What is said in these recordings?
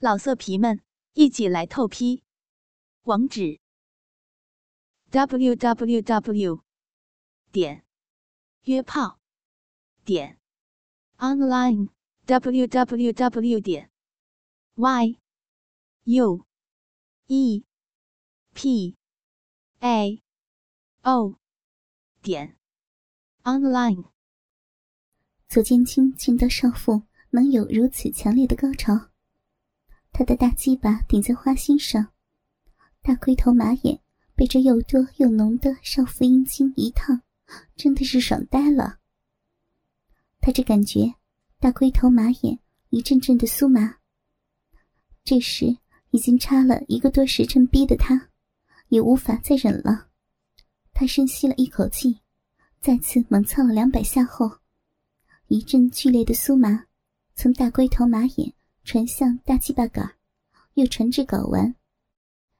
老色皮们，一起来透批！网址：w w w 点约炮点 online w w w 点 y u e p a o 点 online。左剑清见到少妇能有如此强烈的高潮。他的大鸡巴顶在花心上，大龟头马眼被这又多又浓的少妇阴茎一烫，真的是爽呆了。他只感觉大龟头马眼一阵阵的酥麻。这时已经插了一个多时辰逼的他，也无法再忍了。他深吸了一口气，再次猛操了两百下后，一阵剧烈的酥麻从大龟头马眼。传向大鸡巴杆，又传至睾丸。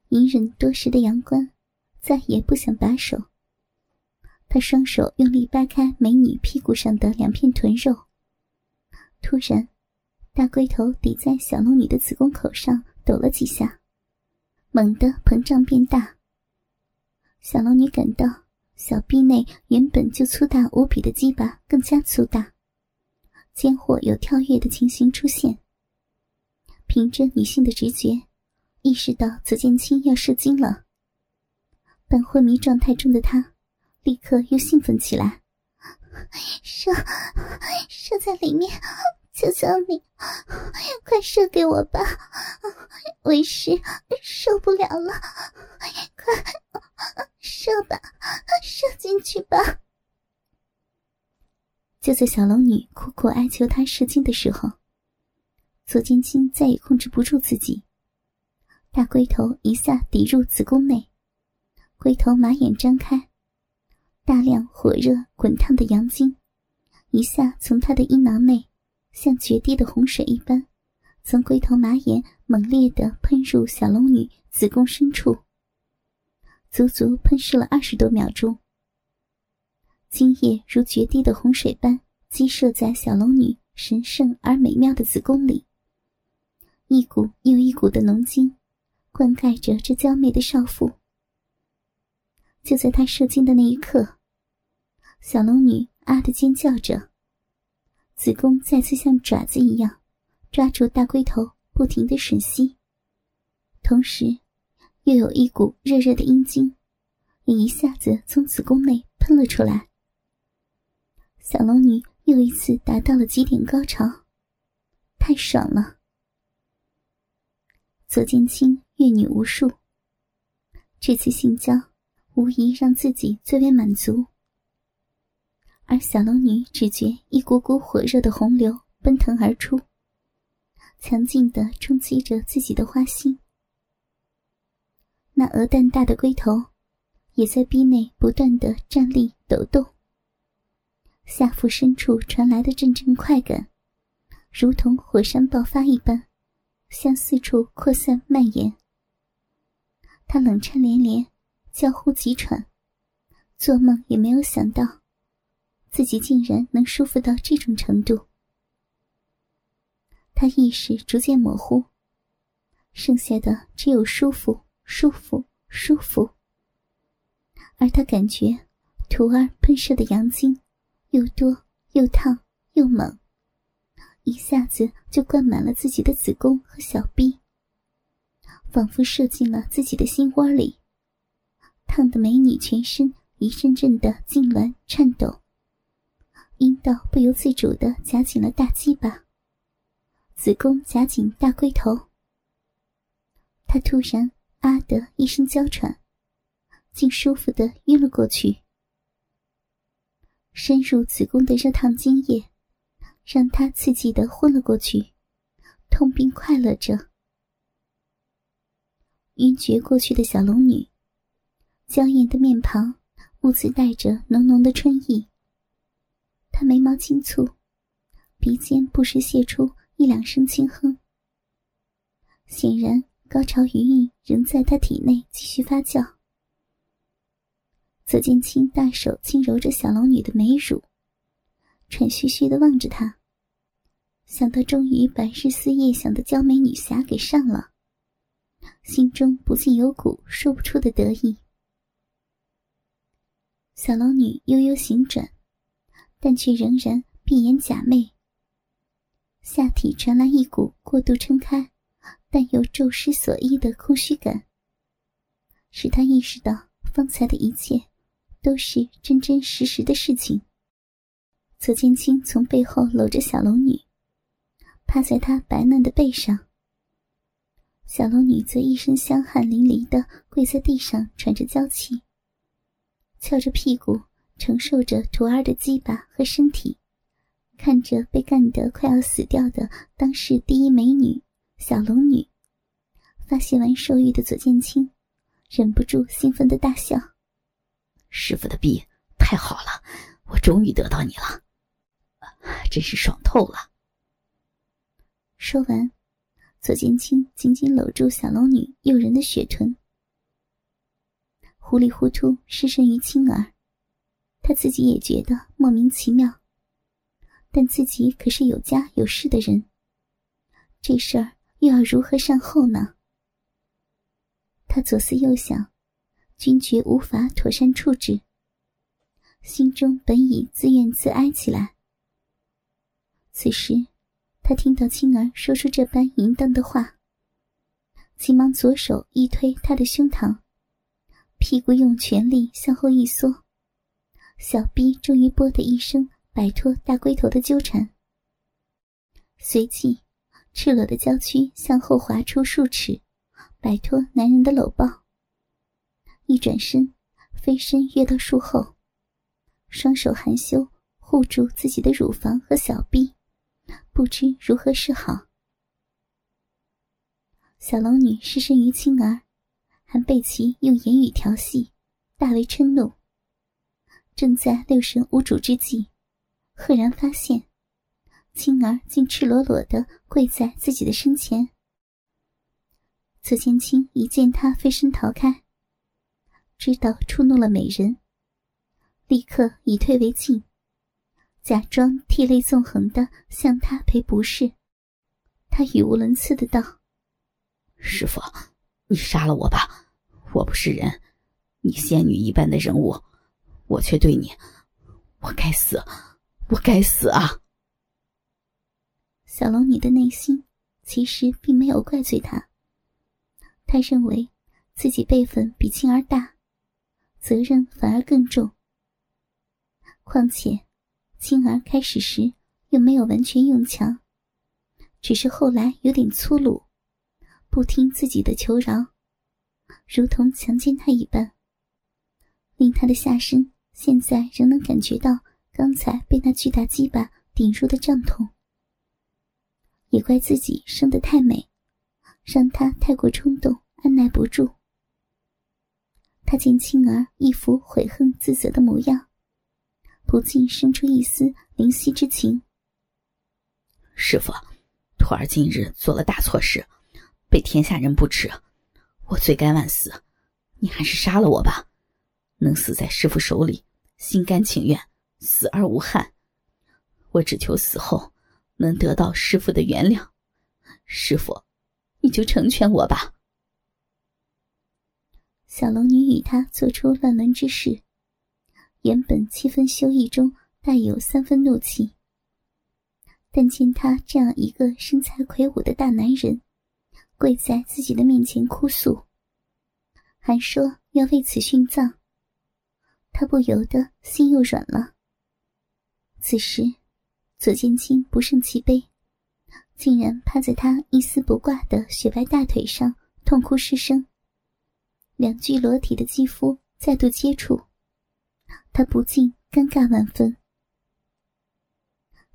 隐忍多时的阳关再也不想把手。他双手用力掰开美女屁股上的两片臀肉。突然，大龟头抵在小龙女的子宫口上抖了几下，猛地膨胀变大。小龙女感到小臂内原本就粗大无比的鸡巴更加粗大，间或有跳跃的情形出现。凭着女性的直觉，意识到紫剑青要射精了。半昏迷状态中的他，立刻又兴奋起来：“射，射在里面！求求你，快射给我吧！为师受不了了，快射吧，射进去吧！”就在小龙女苦苦哀求他射精的时候。左剑青再也控制不住自己，大龟头一下抵入子宫内，龟头马眼张开，大量火热滚烫的阳精一下从他的阴囊内，像决堤的洪水一般，从龟头马眼猛烈的喷入小龙女子宫深处，足足喷射了二十多秒钟，精液如决堤的洪水般激射在小龙女神圣而美妙的子宫里。一股又一股的浓精，灌溉着这娇媚的少妇。就在她射精的那一刻，小龙女啊的尖叫着，子宫再次像爪子一样抓住大龟头，不停的吮吸。同时，又有一股热热的阴茎，也一下子从子宫内喷了出来。小龙女又一次达到了极点高潮，太爽了。左剑清阅女无数，这次性交无疑让自己最为满足。而小龙女只觉一股股火热的洪流奔腾而出，强劲的冲击着自己的花心。那鹅蛋大的龟头也在逼内不断的站立抖动，下腹深处传来的阵阵快感，如同火山爆发一般。向四处扩散蔓延，他冷颤连连，叫呼急喘，做梦也没有想到，自己竟然能舒服到这种程度。他意识逐渐模糊，剩下的只有舒服、舒服、舒服。而他感觉徒儿喷射的阳精又多又烫又猛。一下子就灌满了自己的子宫和小臂，仿佛射进了自己的心窝里，烫得美女全身一阵阵的痉挛颤抖，阴道不由自主的夹紧了大鸡巴，子宫夹紧大龟头。她突然啊的一声娇喘，竟舒服的晕了过去，深入子宫的热烫精液。让他刺激的昏了过去，痛并快乐着。晕厥过去的小龙女，娇艳的面庞兀自带着浓浓的春意。她眉毛轻蹙，鼻尖不时泄出一两声轻哼。显然，高潮余韵仍在她体内继续发酵。左剑清大手轻揉着小龙女的美乳，喘吁吁的望着她。想到终于把日思夜想的娇美女侠给上了，心中不禁有股说不出的得意。小龙女悠悠行转，但却仍然闭眼假寐。下体传来一股过度撑开，但又骤失所依的空虚感，使她意识到方才的一切都是真真实实的事情。左剑清从背后搂着小龙女。趴在她白嫩的背上，小龙女则一身香汗淋漓的跪在地上喘着娇气，翘着屁股承受着徒儿的鸡巴和身体，看着被干得快要死掉的当世第一美女小龙女，发泄完兽欲的左剑清忍不住兴奋的大笑：“师傅的臂太好了，我终于得到你了，真是爽透了。”说完，左剑清紧紧搂住小龙女诱人的雪臀，糊里糊涂失身于青儿，他自己也觉得莫名其妙。但自己可是有家有室的人，这事儿又要如何善后呢？他左思右想，均觉无法妥善处置，心中本已自怨自哀起来。此时。他听到青儿说出这般淫荡的话，急忙左手一推他的胸膛，屁股用全力向后一缩，小臂终于“啵”的一声摆脱大龟头的纠缠，随即赤裸的娇躯向后滑出数尺，摆脱男人的搂抱，一转身飞身跃到树后，双手含羞护住自己的乳房和小臂。不知如何是好。小龙女失身于青儿，还被其用言语调戏，大为嗔怒。正在六神无主之际，赫然发现青儿竟赤裸裸的跪在自己的身前。左千青一见他飞身逃开，知道触怒了美人，立刻以退为进。假装涕泪纵横的向他赔不是，他语无伦次的道：“师傅，你杀了我吧！我不是人，你仙女一般的人物，我却对你，我该死，我该死啊！”小龙女的内心其实并没有怪罪他，他认为自己辈分比青儿大，责任反而更重，况且。青儿开始时又没有完全用强，只是后来有点粗鲁，不听自己的求饶，如同强奸他一般，令他的下身现在仍能感觉到刚才被那巨大鸡巴顶入的胀痛。也怪自己生得太美，让他太过冲动，按耐不住。他见青儿一副悔恨自责的模样。不禁生出一丝怜惜之情。师傅，徒儿今日做了大错事，被天下人不耻，我罪该万死，你还是杀了我吧，能死在师傅手里，心甘情愿，死而无憾。我只求死后能得到师傅的原谅，师傅，你就成全我吧。小龙女与他做出乱伦之事。原本七分羞意中带有三分怒气，但见他这样一个身材魁梧的大男人跪在自己的面前哭诉，还说要为此殉葬，他不由得心又软了。此时，左剑清不胜其悲，竟然趴在他一丝不挂的雪白大腿上痛哭失声，两具裸体的肌肤再度接触。他不禁尴尬万分，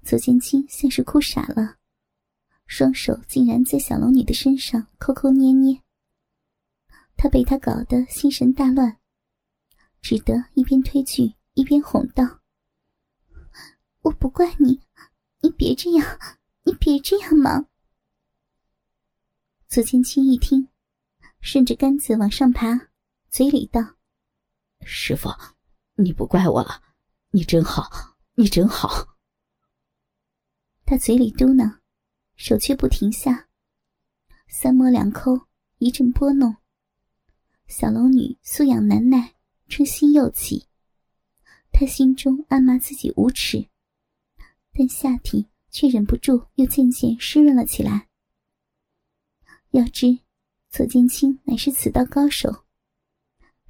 左剑清像是哭傻了，双手竟然在小龙女的身上抠抠捏捏。他被他搞得心神大乱，只得一边推拒一边哄道：“我不怪你，你别这样，你别这样嘛。”左剑清一听，顺着杆子往上爬，嘴里道：“师傅。”你不怪我了，你真好，你真好。他嘴里嘟囔，手却不停下，三摸两抠，一阵拨弄。小龙女素养难耐，春心又起，她心中暗骂自己无耻，但下体却忍不住又渐渐湿润了起来。要知左剑清乃是此道高手，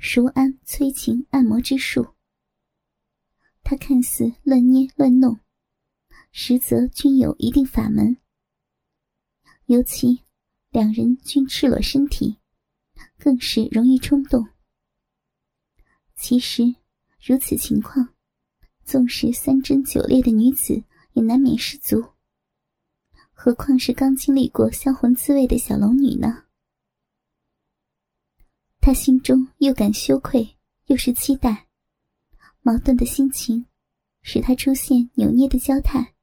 熟谙催情按摩之术。他看似乱捏乱弄，实则均有一定法门。尤其两人均赤裸身体，更是容易冲动。其实如此情况，纵是三贞九烈的女子也难免失足，何况是刚经历过销魂滋味的小龙女呢？他心中又感羞愧，又是期待。矛盾的心情，使他出现扭捏的娇态。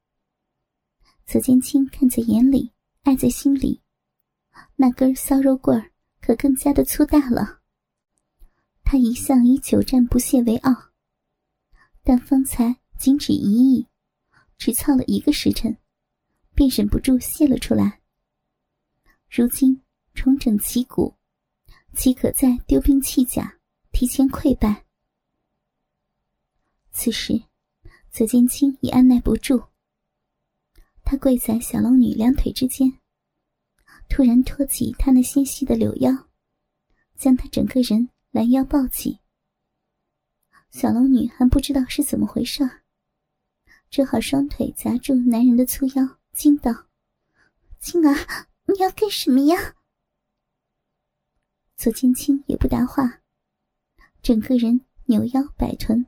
左剑清看在眼里，爱在心里，那根骚肉棍儿可更加的粗大了。他一向以久战不懈为傲，但方才仅止一役，只操了一个时辰，便忍不住泄了出来。如今重整旗鼓，岂可再丢兵弃甲，提前溃败？此时，左剑清已按耐不住。他跪在小龙女两腿之间，突然托起她那纤细的柳腰，将她整个人拦腰抱起。小龙女还不知道是怎么回事，只好双腿夹住男人的粗腰，惊道：“青儿，你要干什么呀？”左剑青也不答话，整个人扭腰摆臀。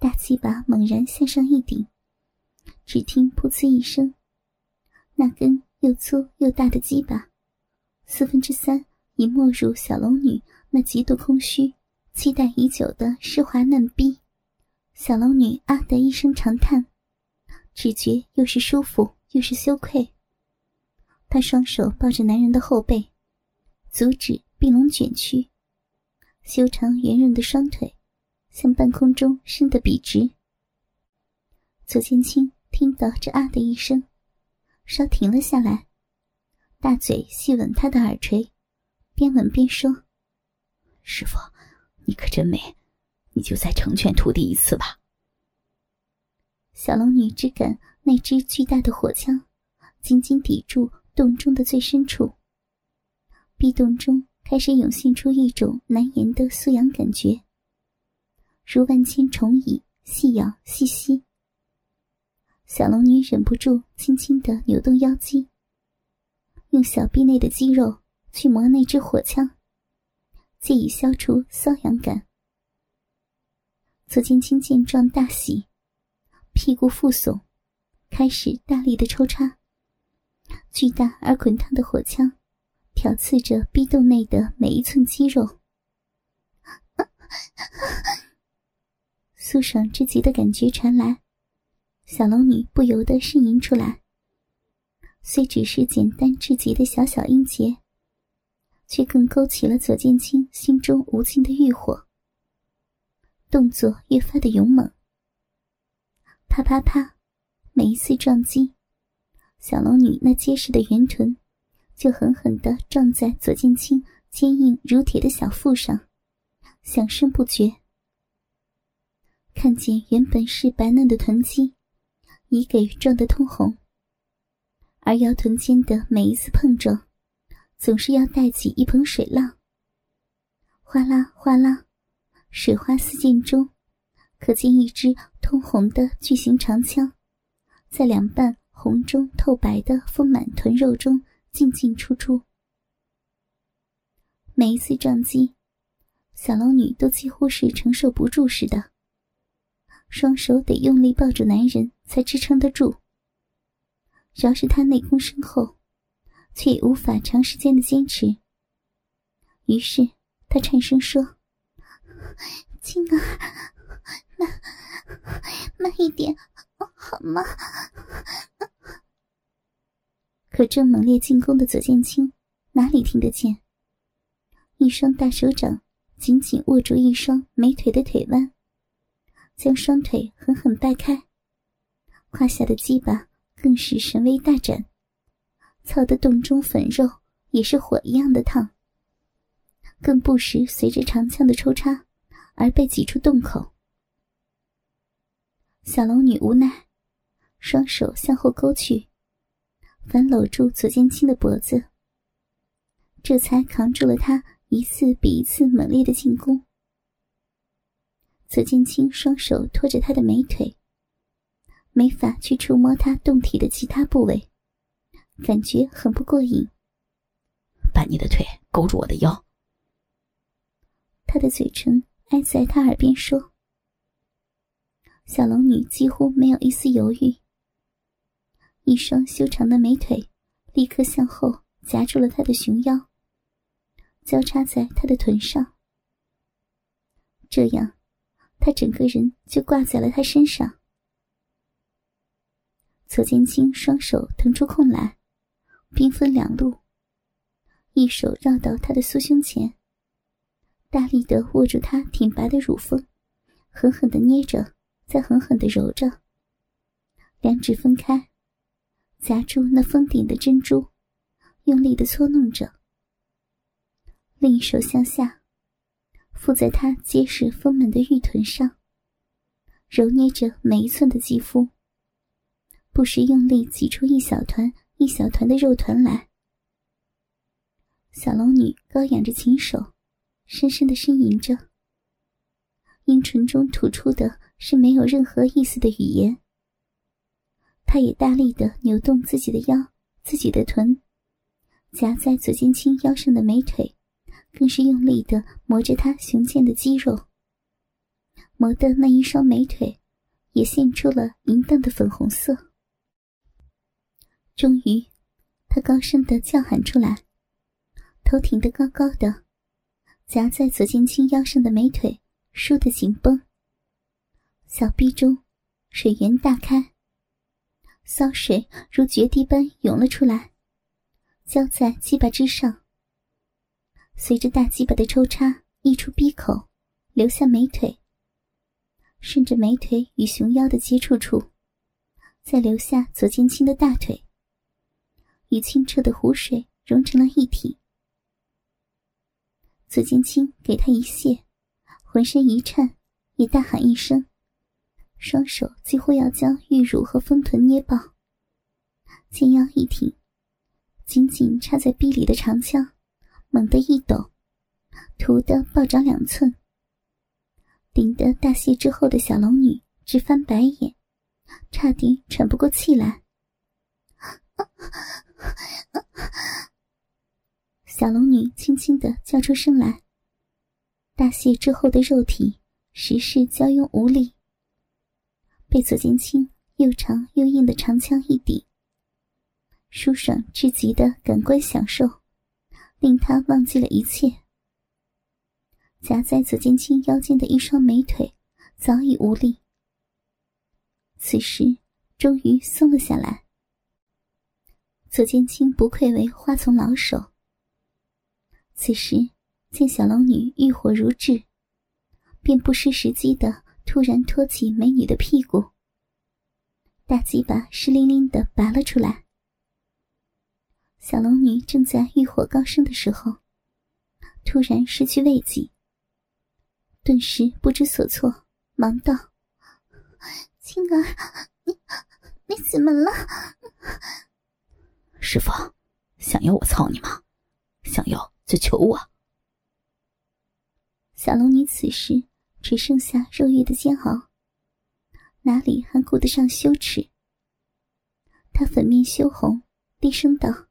大鸡巴猛然向上一顶，只听“噗呲”一声，那根又粗又大的鸡巴，四分之三已没入小龙女那极度空虚、期待已久的湿滑嫩逼。小龙女啊的一声长叹，只觉又是舒服又是羞愧。她双手抱着男人的后背，阻止并拢卷曲，修长圆润的双腿。向半空中伸得笔直。左剑青听到这“啊”的一声，稍停了下来，大嘴细吻他的耳垂，边吻边说：“师傅，你可真美，你就再成全徒弟一次吧。”小龙女只敢那只巨大的火枪紧紧抵住洞中的最深处，壁洞中开始涌现出一种难言的酥痒感觉。如万千虫蚁细咬细吸，小龙女忍不住轻轻的扭动腰肌，用小臂内的肌肉去磨那只火枪，借以消除瘙痒感。左剑清见状大喜，屁股复耸，开始大力的抽插。巨大而滚烫的火枪挑刺着逼洞内的每一寸肌肉。酥爽之极的感觉传来，小龙女不由得呻吟出来。虽只是简单至极的小小音节，却更勾起了左剑清心中无尽的欲火。动作越发的勇猛，啪啪啪，每一次撞击，小龙女那结实的圆臀就狠狠地撞在左剑清坚硬如铁的小腹上，响声不绝。看见原本是白嫩的臀肌，已给撞得通红。而腰臀间的每一次碰撞，总是要带起一盆水浪。哗啦哗啦，水花四溅中，可见一支通红的巨型长枪，在两半红中透白的丰满臀肉中进进出出。每一次撞击，小龙女都几乎是承受不住似的。双手得用力抱住男人才支撑得住。饶是他内功深厚，却也无法长时间的坚持。于是他颤声说：“青儿，慢慢一点，好吗？”可正猛烈进攻的左剑清哪里听得见？一双大手掌紧紧握住一双美腿的腿弯。将双腿狠狠掰开，胯下的鸡巴更是神威大展，操的洞中粉肉也是火一样的烫，更不时随着长枪的抽插而被挤出洞口。小龙女无奈，双手向后勾去，反搂住左剑清的脖子，这才扛住了他一次比一次猛烈的进攻。左剑清双手托着他的美腿，没法去触摸他胴体的其他部位，感觉很不过瘾。把你的腿勾住我的腰。他的嘴唇挨在他耳边说。小龙女几乎没有一丝犹豫，一双修长的美腿立刻向后夹住了他的熊腰，交叉在他的臀上。这样，他整个人就挂在了他身上。左剑清双手腾出空来，兵分两路，一手绕到他的酥胸前，大力的握住他挺拔的乳峰，狠狠的捏着。再狠狠的揉着，两指分开，夹住那峰顶的珍珠，用力的搓弄着。另一手向下，附在他结实丰满的玉臀上，揉捏着每一寸的肌肤，不时用力挤出一小团一小团的肉团来。小龙女高仰着琴手，深深的呻吟着，阴唇中吐出的。是没有任何意思的语言。他也大力的扭动自己的腰、自己的臀，夹在左剑清腰上的美腿，更是用力的磨着他雄健的肌肉，磨的那一双美腿也现出了淫荡的粉红色。终于，他高声的叫喊出来，头挺得高高的，夹在左剑清腰上的美腿舒得紧绷。小臂中，水源大开，骚水如决堤般涌了出来，浇在鸡巴之上。随着大鸡巴的抽插溢出鼻口，流下美腿，顺着美腿与熊腰的接触处，再流下左剑青的大腿，与清澈的湖水融成了一体。左剑青给他一泻，浑身一颤，也大喊一声。双手几乎要将玉乳和丰臀捏爆，肩腰一挺，紧紧插在臂里的长枪猛地一抖，突的暴涨两寸，顶得大泄之后的小龙女直翻白眼，差点喘不过气来。小龙女轻轻的叫出声来，大泄之后的肉体实是娇慵无力。被左剑清又长又硬的长枪一抵，舒爽至极的感官享受，令他忘记了一切。夹在左剑清腰间的一双美腿早已无力，此时终于松了下来。左剑清不愧为花丛老手，此时见小龙女欲火如炙，便不失时机的。突然托起美女的屁股，大鸡巴湿淋淋的拔了出来。小龙女正在欲火高升的时候，突然失去慰藉，顿时不知所措，忙道：“青儿，你你怎么了？”师傅，想要我操你吗？想要就求我。小龙女此时。只剩下肉欲的煎熬，哪里还顾得上羞耻？他粉面羞红，低声道：“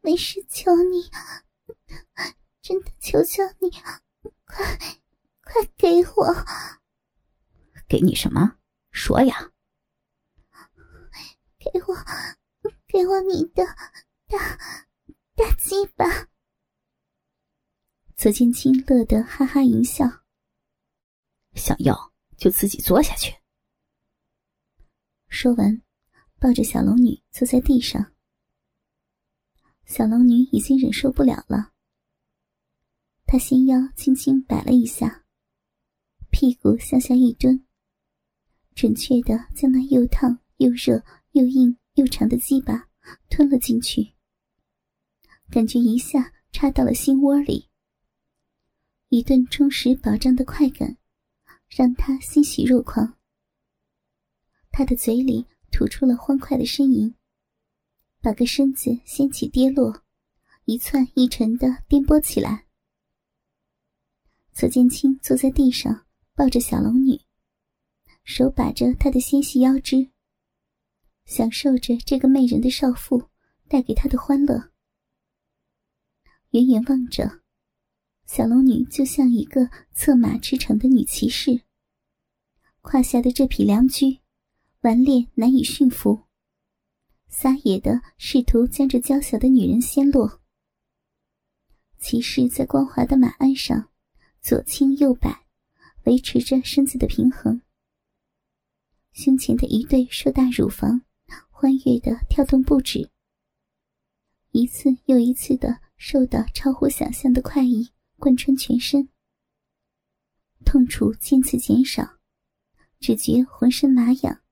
没事，求你，真的求求你，快快给我！给你什么？说呀！给我，给我你的大大鸡巴！”左剑清乐得哈哈一笑，想要就自己坐下去。说完，抱着小龙女坐在地上。小龙女已经忍受不了了，她纤腰轻轻摆了一下，屁股向下一蹲，准确的将那又烫又热又硬又长的鸡巴吞了进去，感觉一下插到了心窝里。一顿充实饱胀的快感，让他欣喜若狂。他的嘴里吐出了欢快的呻吟，把个身子掀起跌落，一窜一沉的颠簸起来。左剑清坐在地上，抱着小龙女，手把着她的纤细腰肢，享受着这个媚人的少妇带给他的欢乐。远远望着，小龙女就像一个策马驰骋的女骑士，胯下的这匹良驹，顽劣难以驯服，撒野的试图将这娇小的女人掀落。骑士在光滑的马鞍上。左倾右摆，维持着身子的平衡。胸前的一对硕大乳房欢悦的跳动不止，一次又一次的受到超乎想象的快意贯穿全身，痛楚渐次减少，只觉浑身麻痒，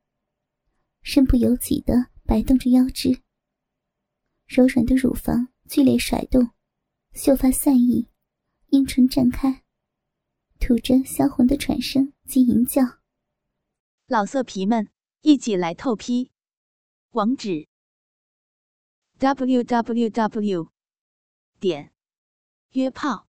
身不由己的摆动着腰肢，柔软的乳房剧烈甩动，秀发散逸，阴唇绽开。吐着销魂的喘声及淫叫，老色皮们一起来透批！网址：w w w 点约炮